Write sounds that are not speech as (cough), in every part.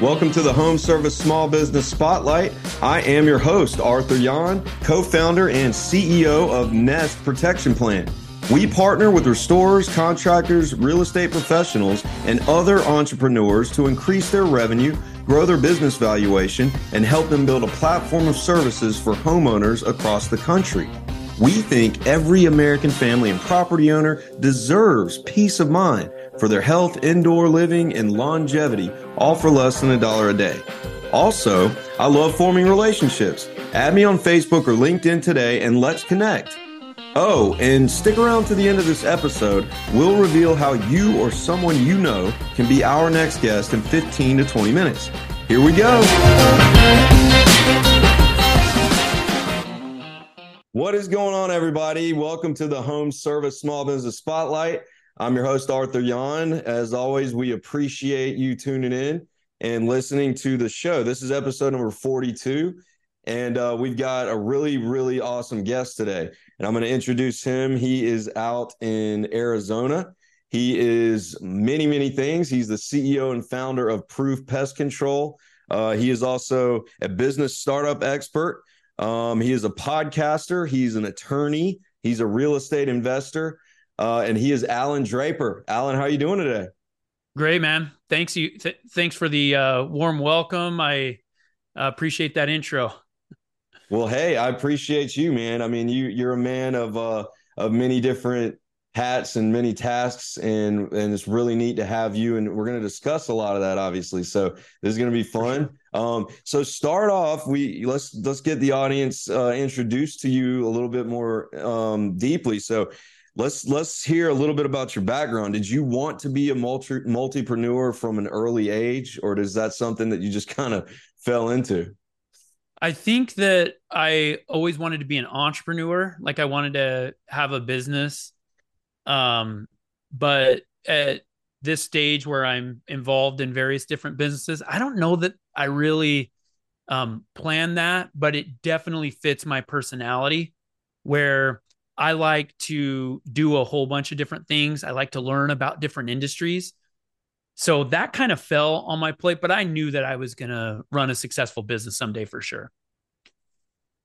Welcome to the Home Service Small Business Spotlight. I am your host, Arthur Yon, co founder and CEO of Nest Protection Plan. We partner with restorers, contractors, real estate professionals, and other entrepreneurs to increase their revenue, grow their business valuation, and help them build a platform of services for homeowners across the country. We think every American family and property owner deserves peace of mind for their health, indoor living, and longevity, all for less than a dollar a day. Also, I love forming relationships. Add me on Facebook or LinkedIn today and let's connect. Oh, and stick around to the end of this episode. We'll reveal how you or someone you know can be our next guest in 15 to 20 minutes. Here we go. What is going on, everybody? Welcome to the Home Service Small Business Spotlight. I'm your host, Arthur Yon. As always, we appreciate you tuning in and listening to the show. This is episode number 42, and uh, we've got a really, really awesome guest today. And I'm going to introduce him. He is out in Arizona. He is many, many things. He's the CEO and founder of Proof Pest Control. Uh, he is also a business startup expert. Um, he is a podcaster. He's an attorney. He's a real estate investor, uh, and he is Allan Draper. Allan, how are you doing today? Great, man. Thanks you. Th- thanks for the uh, warm welcome. I uh, appreciate that intro. Well, hey, I appreciate you, man. I mean, you you're a man of uh, of many different hats and many tasks and and it's really neat to have you and we're going to discuss a lot of that obviously so this is going to be fun um so start off we let's let's get the audience uh, introduced to you a little bit more um deeply so let's let's hear a little bit about your background. Did you want to be a multi multipreneur from an early age or is that something that you just kind of fell into? I think that I always wanted to be an entrepreneur. Like I wanted to have a business. Um, but at this stage where I'm involved in various different businesses, I don't know that I really um, plan that, but it definitely fits my personality where I like to do a whole bunch of different things. I like to learn about different industries. So that kind of fell on my plate, but I knew that I was going to run a successful business someday for sure.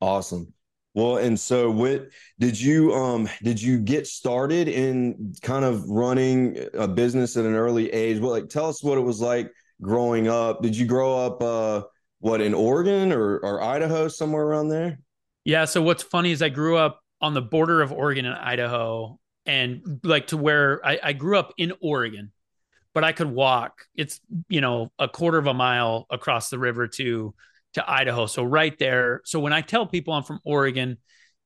Awesome. Well, and so what did you um did you get started in kind of running a business at an early age? Well, like tell us what it was like growing up. Did you grow up uh what in Oregon or or Idaho somewhere around there? Yeah, so what's funny is I grew up on the border of Oregon and Idaho and like to where I, I grew up in Oregon, but I could walk. It's you know a quarter of a mile across the river to to Idaho. So right there. So when I tell people I'm from Oregon,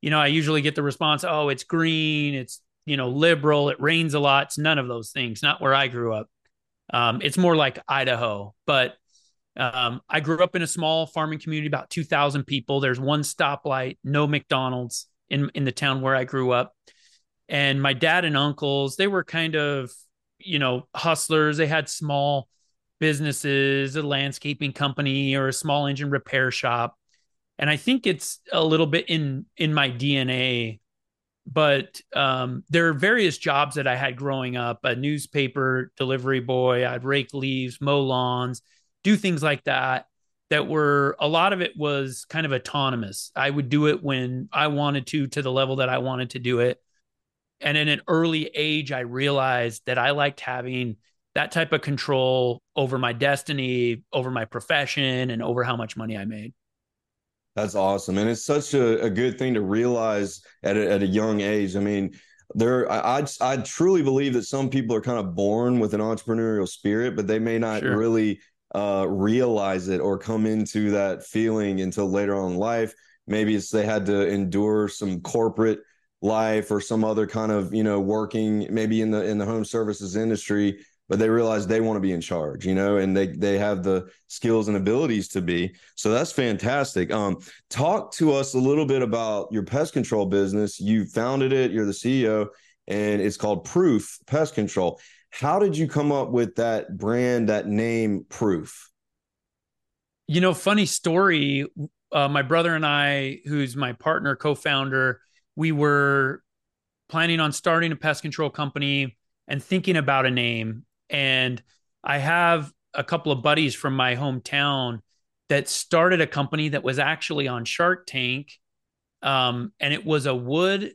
you know, I usually get the response, "Oh, it's green, it's you know liberal, it rains a lot." It's none of those things. Not where I grew up. Um, it's more like Idaho, but um, I grew up in a small farming community, about two thousand people. There's one stoplight, no McDonald's in in the town where I grew up, and my dad and uncles they were kind of you know hustlers. They had small businesses, a landscaping company or a small engine repair shop. And I think it's a little bit in in my DNA. But um, there are various jobs that I had growing up: a newspaper delivery boy. I'd rake leaves, mow lawns, do things like that. That were a lot of it was kind of autonomous. I would do it when I wanted to, to the level that I wanted to do it. And in an early age, I realized that I liked having that type of control over my destiny, over my profession, and over how much money I made. That's awesome. And it's such a, a good thing to realize at a, at a young age. I mean, there, I, I, truly believe that some people are kind of born with an entrepreneurial spirit, but they may not sure. really uh, realize it or come into that feeling until later on in life. Maybe it's they had to endure some corporate life or some other kind of you know working maybe in the in the home services industry but they realize they want to be in charge, you know, and they they have the skills and abilities to be. So that's fantastic. Um, talk to us a little bit about your pest control business. You founded it, you're the CEO, and it's called Proof Pest Control. How did you come up with that brand, that name, Proof? You know, funny story. Uh, my brother and I, who's my partner, co-founder, we were planning on starting a pest control company and thinking about a name and I have a couple of buddies from my hometown that started a company that was actually on Shark Tank. Um, and it was a wood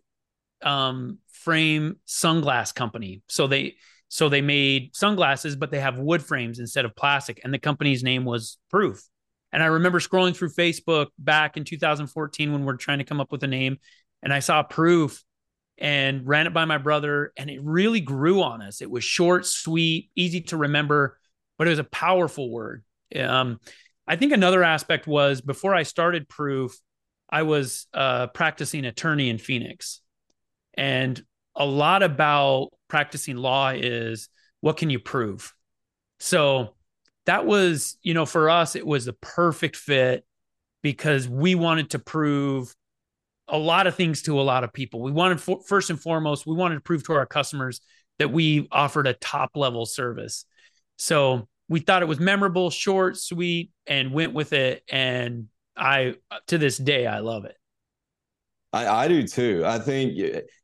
um, frame sunglass company. So they so they made sunglasses, but they have wood frames instead of plastic. And the company's name was Proof. And I remember scrolling through Facebook back in 2014 when we're trying to come up with a name, and I saw Proof and ran it by my brother, and it really grew on us. It was short, sweet, easy to remember, but it was a powerful word. Um, I think another aspect was before I started Proof, I was uh, practicing attorney in Phoenix. And a lot about practicing law is what can you prove? So that was, you know, for us, it was the perfect fit because we wanted to prove a lot of things to a lot of people. We wanted, for, first and foremost, we wanted to prove to our customers that we offered a top level service. So we thought it was memorable, short, sweet, and went with it. And I, to this day, I love it. I, I do too. I think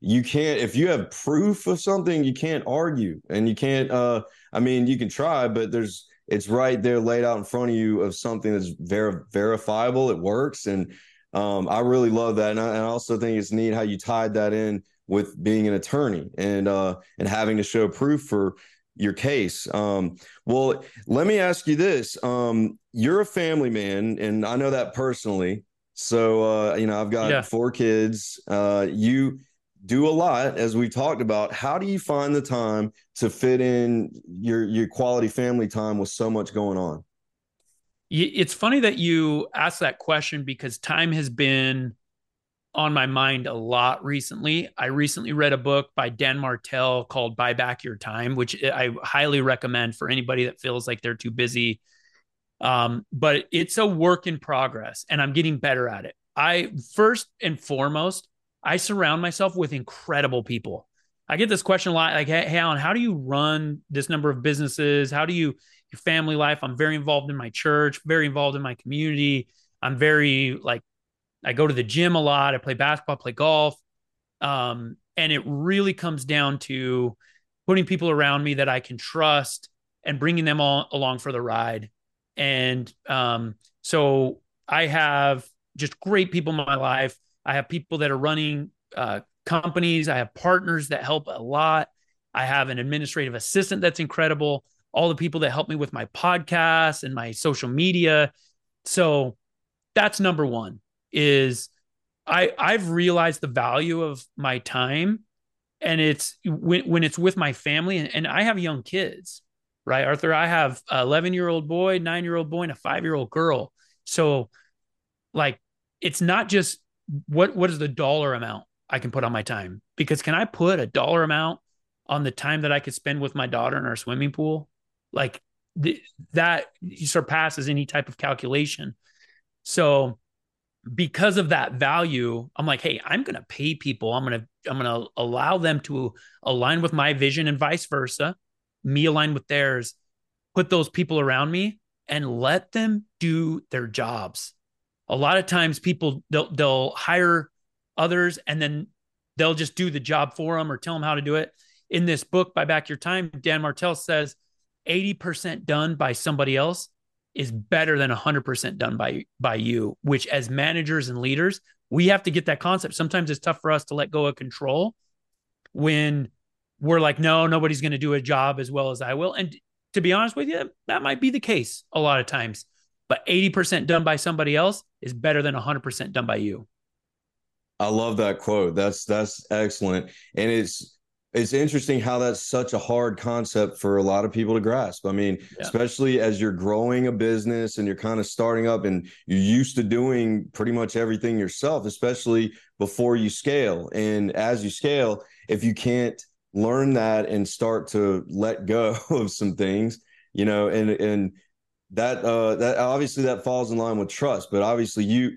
you can't if you have proof of something, you can't argue, and you can't. uh I mean, you can try, but there's it's right there laid out in front of you of something that's ver- verifiable. It works, and um, I really love that. And I, and I, also think it's neat how you tied that in with being an attorney and uh, and having to show proof for your case. Um, well, let me ask you this: um, You're a family man, and I know that personally. So uh, you know, I've got yeah. four kids. Uh, you do a lot, as we talked about. How do you find the time to fit in your your quality family time with so much going on? It's funny that you asked that question because time has been on my mind a lot recently. I recently read a book by Dan Martell called Buy Back Your Time, which I highly recommend for anybody that feels like they're too busy um, but it's a work in progress and I'm getting better at it. I first and foremost, I surround myself with incredible people. I get this question a lot like, hey, Allan, how do you run this number of businesses? How do you, your family life? I'm very involved in my church, very involved in my community. I'm very like, I go to the gym a lot. I play basketball, play golf. Um, and it really comes down to putting people around me that I can trust and bringing them all along for the ride. And um, so I have just great people in my life. I have people that are running uh, companies. I have partners that help a lot. I have an administrative assistant that's incredible. All the people that help me with my podcast and my social media. So that's number one is I I've realized the value of my time and it's when, when it's with my family and, and I have young kids right? Arthur, I have an 11 year old boy, nine year old boy, and a five year old girl. So, like, it's not just what what is the dollar amount I can put on my time because can I put a dollar amount on the time that I could spend with my daughter in our swimming pool? Like th- that surpasses any type of calculation. So because of that value, I'm like, hey, I'm gonna pay people. I'm gonna I'm gonna allow them to align with my vision and vice versa me align with theirs, put those people around me and let them do their jobs. A lot of times people they'll they'll hire others and then they'll just do the job for them or tell them how to do it. In this book, Buy Back Your Time, Dan Martell says 80% done by somebody else is better than 100% done by by you, which as managers and leaders, we have to get that concept. Sometimes it's tough for us to let go of control when we're like, no, nobody's going to do a job as well as I will. And to be honest with you, that might be the case a lot of times. But 80% done by somebody else is better than 100% done by you. I love that quote. That's that's excellent. And it's it's interesting how that's such a hard concept for a lot of people to grasp. I mean, yeah. especially as you're growing a business and you're kind of starting up and you're used to doing pretty much everything yourself, especially before you scale. And as you scale, if you can't learn that and start to let go (laughs) of some things you know and and that uh that obviously that falls in line with trust but obviously you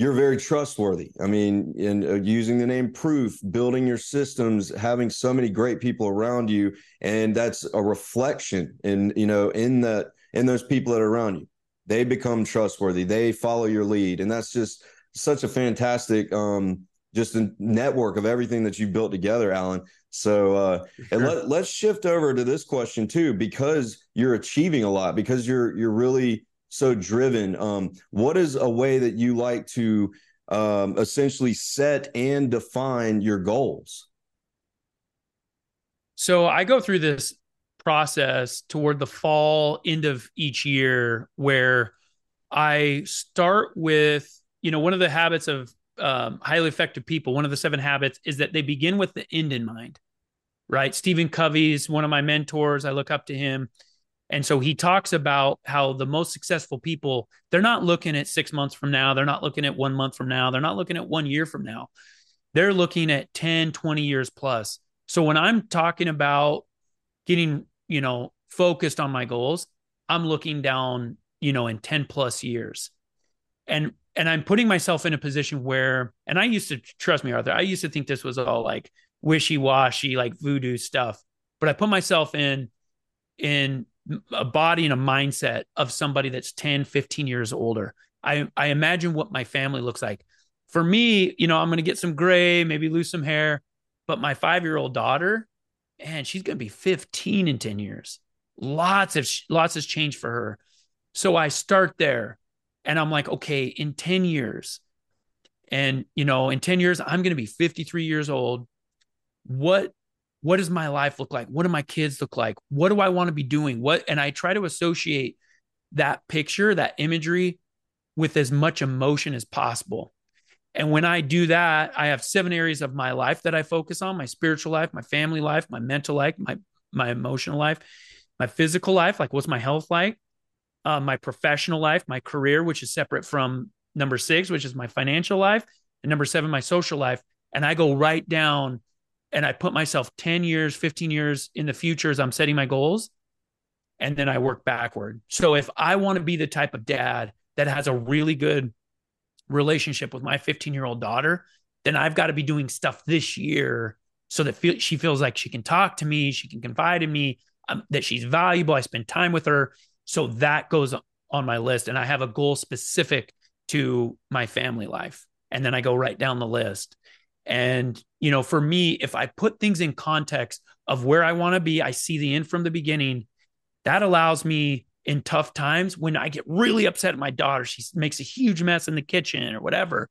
you're very trustworthy. I mean in uh, using the name proof building your systems having so many great people around you and that's a reflection in you know in that in those people that are around you. They become trustworthy. They follow your lead and that's just such a fantastic um just a network of everything that you built together, Allan. So, uh, sure. and let, let's shift over to this question too, because you're achieving a lot, because you're you're really so driven. Um, what is a way that you like to um, essentially set and define your goals? So I go through this process toward the fall end of each year where I start with, you know, one of the habits of um, highly effective people, one of the seven habits is that they begin with the end in mind, right? Stephen Covey's one of my mentors. I look up to him. And so he talks about how the most successful people, they're not looking at six months from now. They're not looking at one month from now. They're not looking at one year from now. They're looking at 10, 20 years plus. So when I'm talking about getting, you know, focused on my goals, I'm looking down, you know, in 10 plus years. And and I'm putting myself in a position where and I used to trust me, Arthur, I used to think this was all like wishy-washy, like voodoo stuff. But I put myself in in a body and a mindset of somebody that's 10, 15 years older. I I imagine what my family looks like. For me, you know, I'm going to get some gray, maybe lose some hair, but my 5-year-old daughter, and she's going to be 15 in 10 years. Lots of lots has changed for her. So I start there and I'm like, okay, in 10 years and you know, in 10 years I'm going to be 53 years old. What what does my life look like? What do my kids look like? What do I want to be doing? What and I try to associate that picture, that imagery with as much emotion as possible. And when I do that, I have seven areas of my life that I focus on, my spiritual life, my family life, my mental life, my my emotional life, my physical life, like what's my health like? Uh, my professional life, my career, which is separate from number six, which is my financial life, and number seven, my social life. And I go right down and I put myself 10 years, 15 years in the future as I'm setting my goals. And then I work backward. So if I want to be the type of dad that has a really good relationship with my 15 year old daughter, then I've got to be doing stuff this year so that feel, she feels like she can talk to me, she can confide in me, um, that she's valuable. I spend time with her. So that goes on my list. And I have a goal specific to my family life. And then I go right down the list. And, you know, for me, if I put things in context of where I want to be, I see the end from the beginning. That allows me in tough times when I get really upset at my daughter, she makes a huge mess in the kitchen or whatever,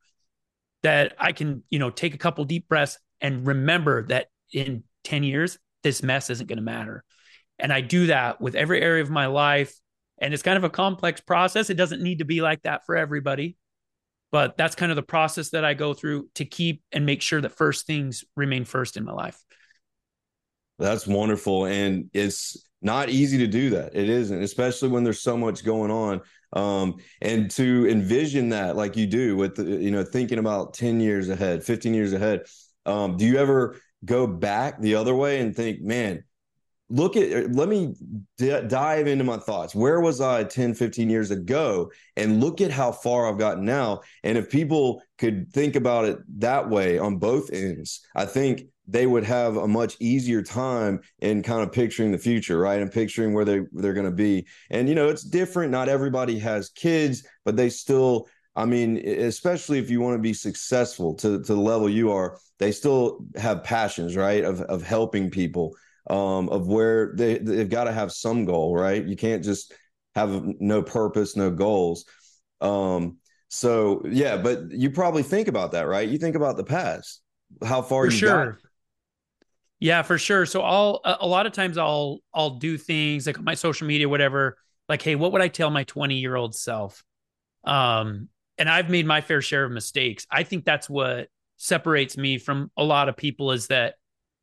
that I can, you know, take a couple deep breaths and remember that in 10 years, this mess isn't going to matter. And I do that with every area of my life. And it's kind of a complex process. It doesn't need to be like that for everybody but that's kind of the process that I go through to keep and make sure that first things remain first in my life. That's wonderful. And it's not easy to do that. It isn't, especially when there's so much going on. Um, and to envision that like you do with, the, you know, thinking about 10 years ahead, 15 years ahead. Um, do you ever go back the other way and think, man, look at er, let me d- dive into my thoughts. Where was i 10 15 years ago? And look at how far i've gotten now. And if people could think about it that way on both ends i think they would have a much easier time in kind of picturing the future right? And picturing where they they're going to be. And you know it's different. Not everybody has kids but they still I mean, especially if you want to be successful to, to the level you are, they still have passions, right? Of, of helping people um, of where they they've got to have some goal, right? You can't just have no purpose, no goals. Um, so yeah, but you probably think about that, right? You think about the past, how far for you sure. got. Yeah, for sure. So I'll a lot of times I'll I'll do things like my social media, whatever. Like, hey, what would I tell my 20 year old self? Um, and I've made my fair share of mistakes. I think that's what separates me from a lot of people is that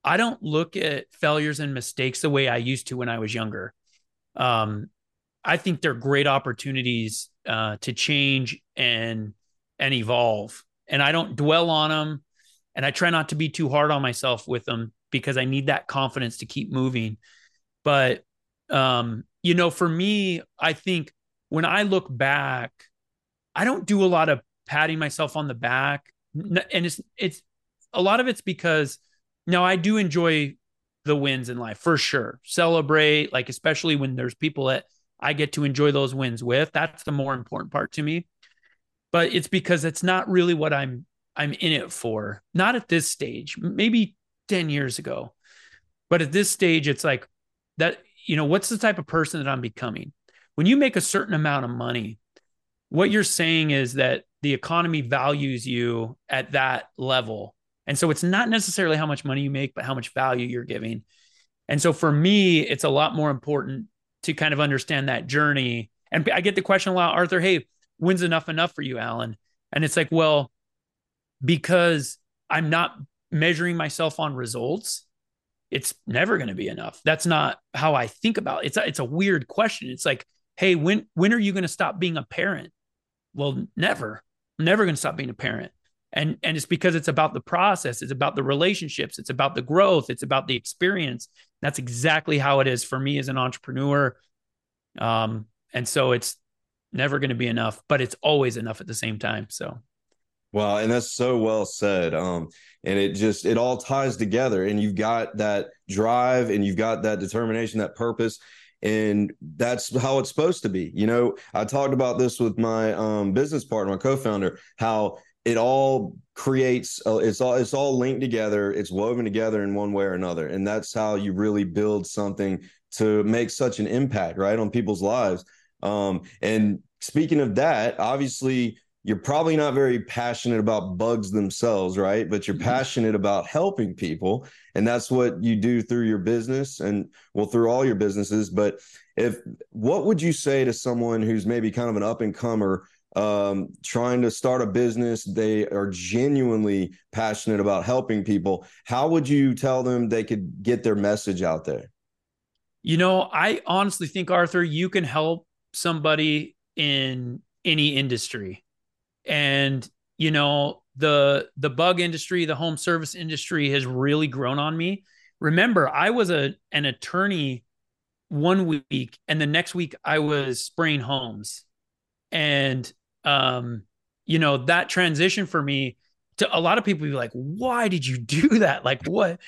I don't look at failures and mistakes the way I used to when I was younger. Um, I think they're great opportunities uh, to change and and evolve. And I don't dwell on them, and I try not to be too hard on myself with them because I need that confidence to keep moving. But um, you know, for me, I think when I look back, I don't do a lot of patting myself on the back, and it's it's a lot of it's because now, I do enjoy the wins in life for sure. Celebrate, like, especially when there's people that I get to enjoy those wins with. That's the more important part to me. But it's because it's not really what I'm I'm in it for. Not at this stage, maybe 10 years ago. But at this stage, it's like that, you know, what's the type of person that I'm becoming? When you make a certain amount of money, what you're saying is that the economy values you at that level. And so it's not necessarily how much money you make, but how much value you're giving. And so for me, it's a lot more important to kind of understand that journey. And I get the question a lot, Arthur, hey, when's enough enough for you, Allan? And it's like, well, because I'm not measuring myself on results, it's never going to be enough. That's not how I think about it. It's a, it's a weird question. It's like, hey, when when are you going to stop being a parent? Well, never. I'm never going to stop being a parent. And and it's because it's about the process, it's about the relationships, it's about the growth, it's about the experience. That's exactly how it is for me as an entrepreneur. Um, and so it's never going to be enough, but it's always enough at the same time. So Wow, and that's so well said. Um, and it just it all ties together, and you've got that drive, and you've got that determination, that purpose, and that's how it's supposed to be. You know, I talked about this with my um, business partner, my co-founder, how it all creates uh, it's all it's all linked together it's woven together in one way or another and that's how you really build something to make such an impact right on people's lives um, and speaking of that obviously you're probably not very passionate about bugs themselves, right? But you're mm-hmm. passionate about helping people. And that's what you do through your business and well, through all your businesses. But if what would you say to someone who's maybe kind of an up and comer, um, trying to start a business, they are genuinely passionate about helping people. How would you tell them they could get their message out there? You know, I honestly think, Arthur, you can help somebody in any industry and you know the the bug industry the home service industry has really grown on me remember i was a an attorney one week and the next week i was spraying homes and um you know that transition for me to a lot of people be like why did you do (laughs) that? Like what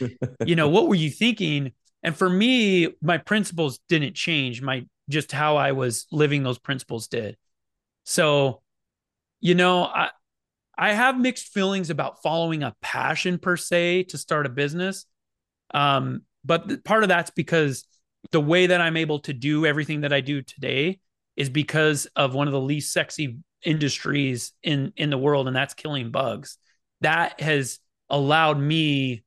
you know what were you thinking? And for me my principles didn't change my just how i was living those principles did. So you know, I I have mixed feelings about following a passion per se to start a business. Um, but part of that's because the way that I'm able to do everything that I do today is because of one of the least sexy industries in in the world, and that's killing bugs. That has allowed me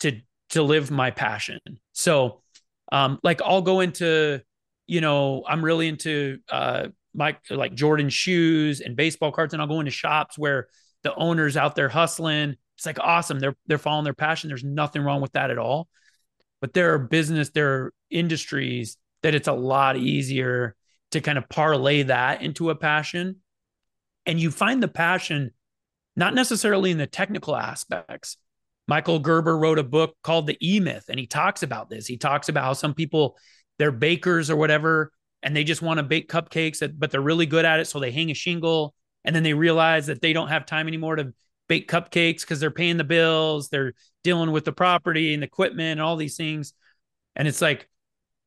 to to live my passion. So, um, like I'll go into, you know, I'm really into uh, my like Jordan shoes and baseball cards, and I'll go into shops where the owner's out there hustling. It's like awesome. They're they're following their passion. There's nothing wrong with that at all. But there are business, there are industries that it's a lot easier to kind of parlay that into a passion. And you find the passion not necessarily in the technical aspects. Michael Gerber wrote a book called The E Myth, and he talks about this. He talks about how some people, they're bakers or whatever, and they just want to bake cupcakes, but they're really good at it. So they hang a shingle and then they realize that they don't have time anymore to bake cupcakes because they're paying the bills, they're dealing with the property and equipment and all these things. And it's like,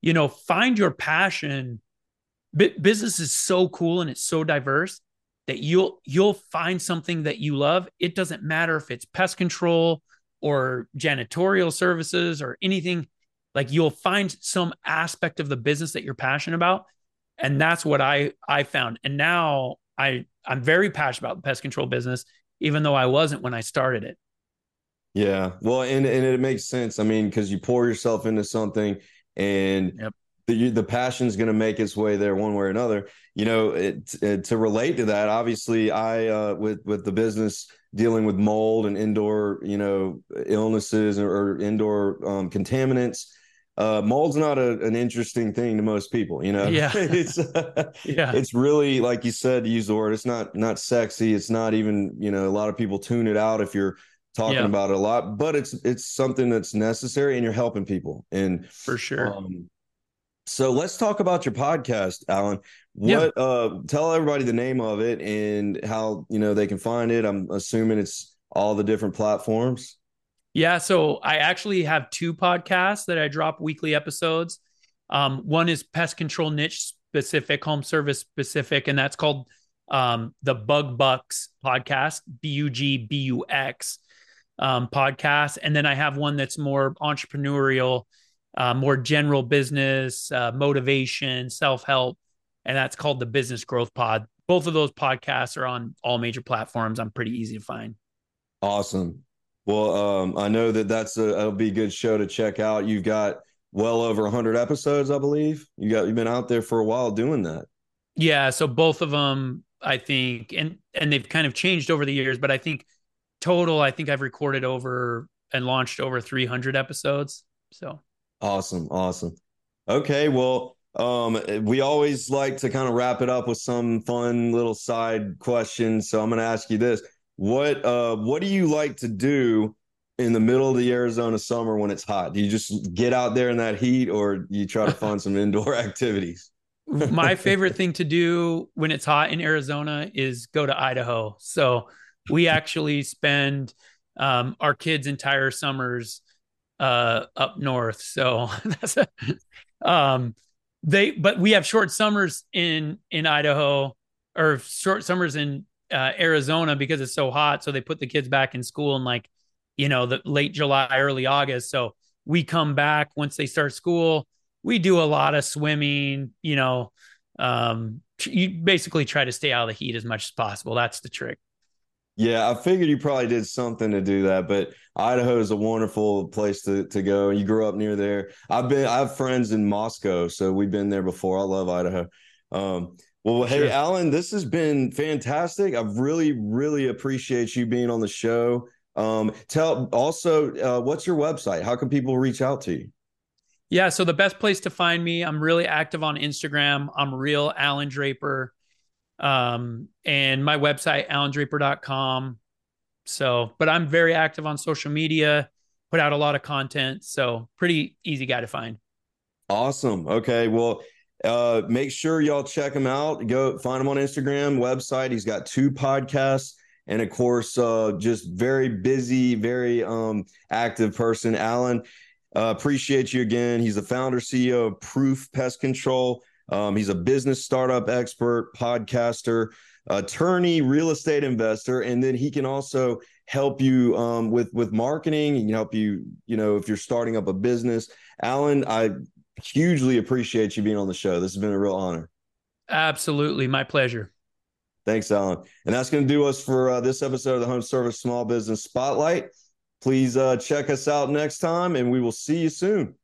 you know, find your passion. B- business is so cool and it's so diverse that you'll you'll find something that you love. It doesn't matter if it's pest control or janitorial services or anything like you'll find some aspect of the business that you're passionate about. And that's what i i found. And now i i'm very passionate about the pest control business even though i wasn't when i started it. Yeah. Well and and it makes sense. I mean because you pour yourself into something and yep. The the passion's going to make its way there one way or another you know it, it, to relate to that obviously i uh with with the business dealing with mold and indoor you know illnesses or, or indoor um, contaminants uh, mold's not a, an interesting thing to most people, you know. Yeah, (laughs) it's uh, (laughs) yeah, it's really like you said, to use the word. It's not not sexy. It's not even you know a lot of people tune it out if you're talking yeah. about it a lot, but it's it's something that's necessary and you're helping people. And for sure. Um, so let's talk about your podcast, Allan. What yeah. uh tell everybody the name of it and how you know they can find it. I'm assuming it's all the different platforms. Yeah, so I actually have two podcasts that I drop weekly episodes. Um, one is pest control niche specific, home service specific, and that's called um, the Bug Bux podcast, B U G B U X um, podcast. And then I have one that's more entrepreneurial, uh, more general business, uh, motivation, self help. And that's called the Business Growth Pod. Both of those podcasts are on all major platforms. I'm pretty easy to find. Awesome. Well, um, I know that that's a, that'll be a good show to check out. You've got well over 100 episodes, I believe. You got you've been out there for a while doing that. Yeah, so both of them, I think, and and they've kind of changed over the years, but I think total, I think I've recorded over and launched over 300 episodes. So awesome, awesome. Okay, well, um, we always like to kind of wrap it up with some fun little side questions. So I'm going to ask you this: what uh, what do you like to do in the middle of the Arizona summer when it's hot? Do you just get out there in that heat, or you try to find some indoor (laughs) activities? (laughs) My favorite thing to do when it's hot in Arizona is go to Idaho. So we actually spend um, our kids' entire summers uh, up north. So (laughs) that's a, um, they, but we have short summers in in Idaho or short summers in uh, Arizona because it's so hot. So they put the kids back in school in like you know, the late July, early August. So we come back once they start school. We do a lot of swimming, you know, um, you basically try to stay out of the heat as much as possible. That's the trick. Yeah, I figured you probably did something to do that, but Idaho is a wonderful place to, to go. You grew up near there. I've been I have friends in Moscow, so we've been there before. I love Idaho. Um, well, sure. hey, Allan, this has been fantastic. I really, really appreciate you being on the show. Um, tell also, uh, what's your website? How can people reach out to you? Yeah, so the best place to find me, I'm really active on Instagram. I'm real Allan Draper. Um, and my website, alandraper.com. So, but I'm very active on social media, put out a lot of content. So, pretty easy guy to find. Awesome. Okay. Well, uh, make sure y'all check him out. Go find him on Instagram, website. He's got two podcasts and of course, uh, just very busy, very um, active person. Allan, uh, appreciate you again. He's the founder, CEO of Proof Pest Control. Um, he's a business startup expert, podcaster, attorney, real estate investor, and then he can also help you um, with with marketing. He can help you, you know, if you're starting up a business. Allan, I hugely appreciate you being on the show. This has been a real honor. Absolutely, my pleasure. Thanks, Allan. And that's going to do us for uh, this episode of the Home Service Small Business Spotlight. Please uh, check us out next time, and we will see you soon.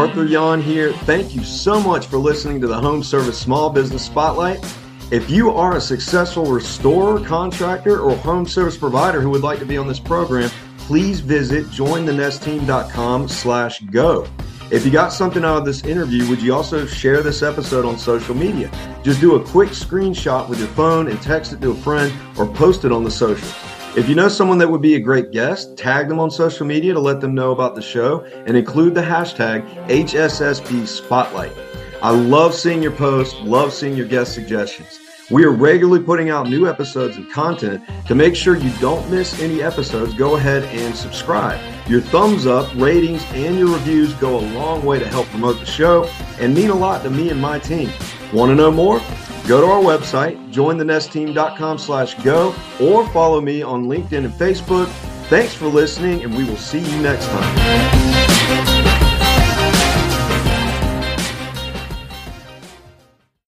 Arthur Yon here. Thank you so much for listening to the Home Service Small Business Spotlight. If you are a successful restorer, contractor, or home service provider who would like to be on this program, please visit jointhenestteam.com slash go. If you got something out of this interview, would you also share this episode on social media? Just do a quick screenshot with your phone and text it to a friend or post it on the social. If you know someone that would be a great guest, tag them on social media to let them know about the show and include the hashtag HSSB Spotlight. I love seeing your posts, love seeing your guest suggestions. We are regularly putting out new episodes and content. To make sure you don't miss any episodes, go ahead and subscribe. Your thumbs up, ratings, and your reviews go a long way to help promote the show and mean a lot to me and my team. Want to know more? Go to our website, jointhenestteam.com slash go, or follow me on LinkedIn and Facebook. Thanks for listening, and we will see you next time.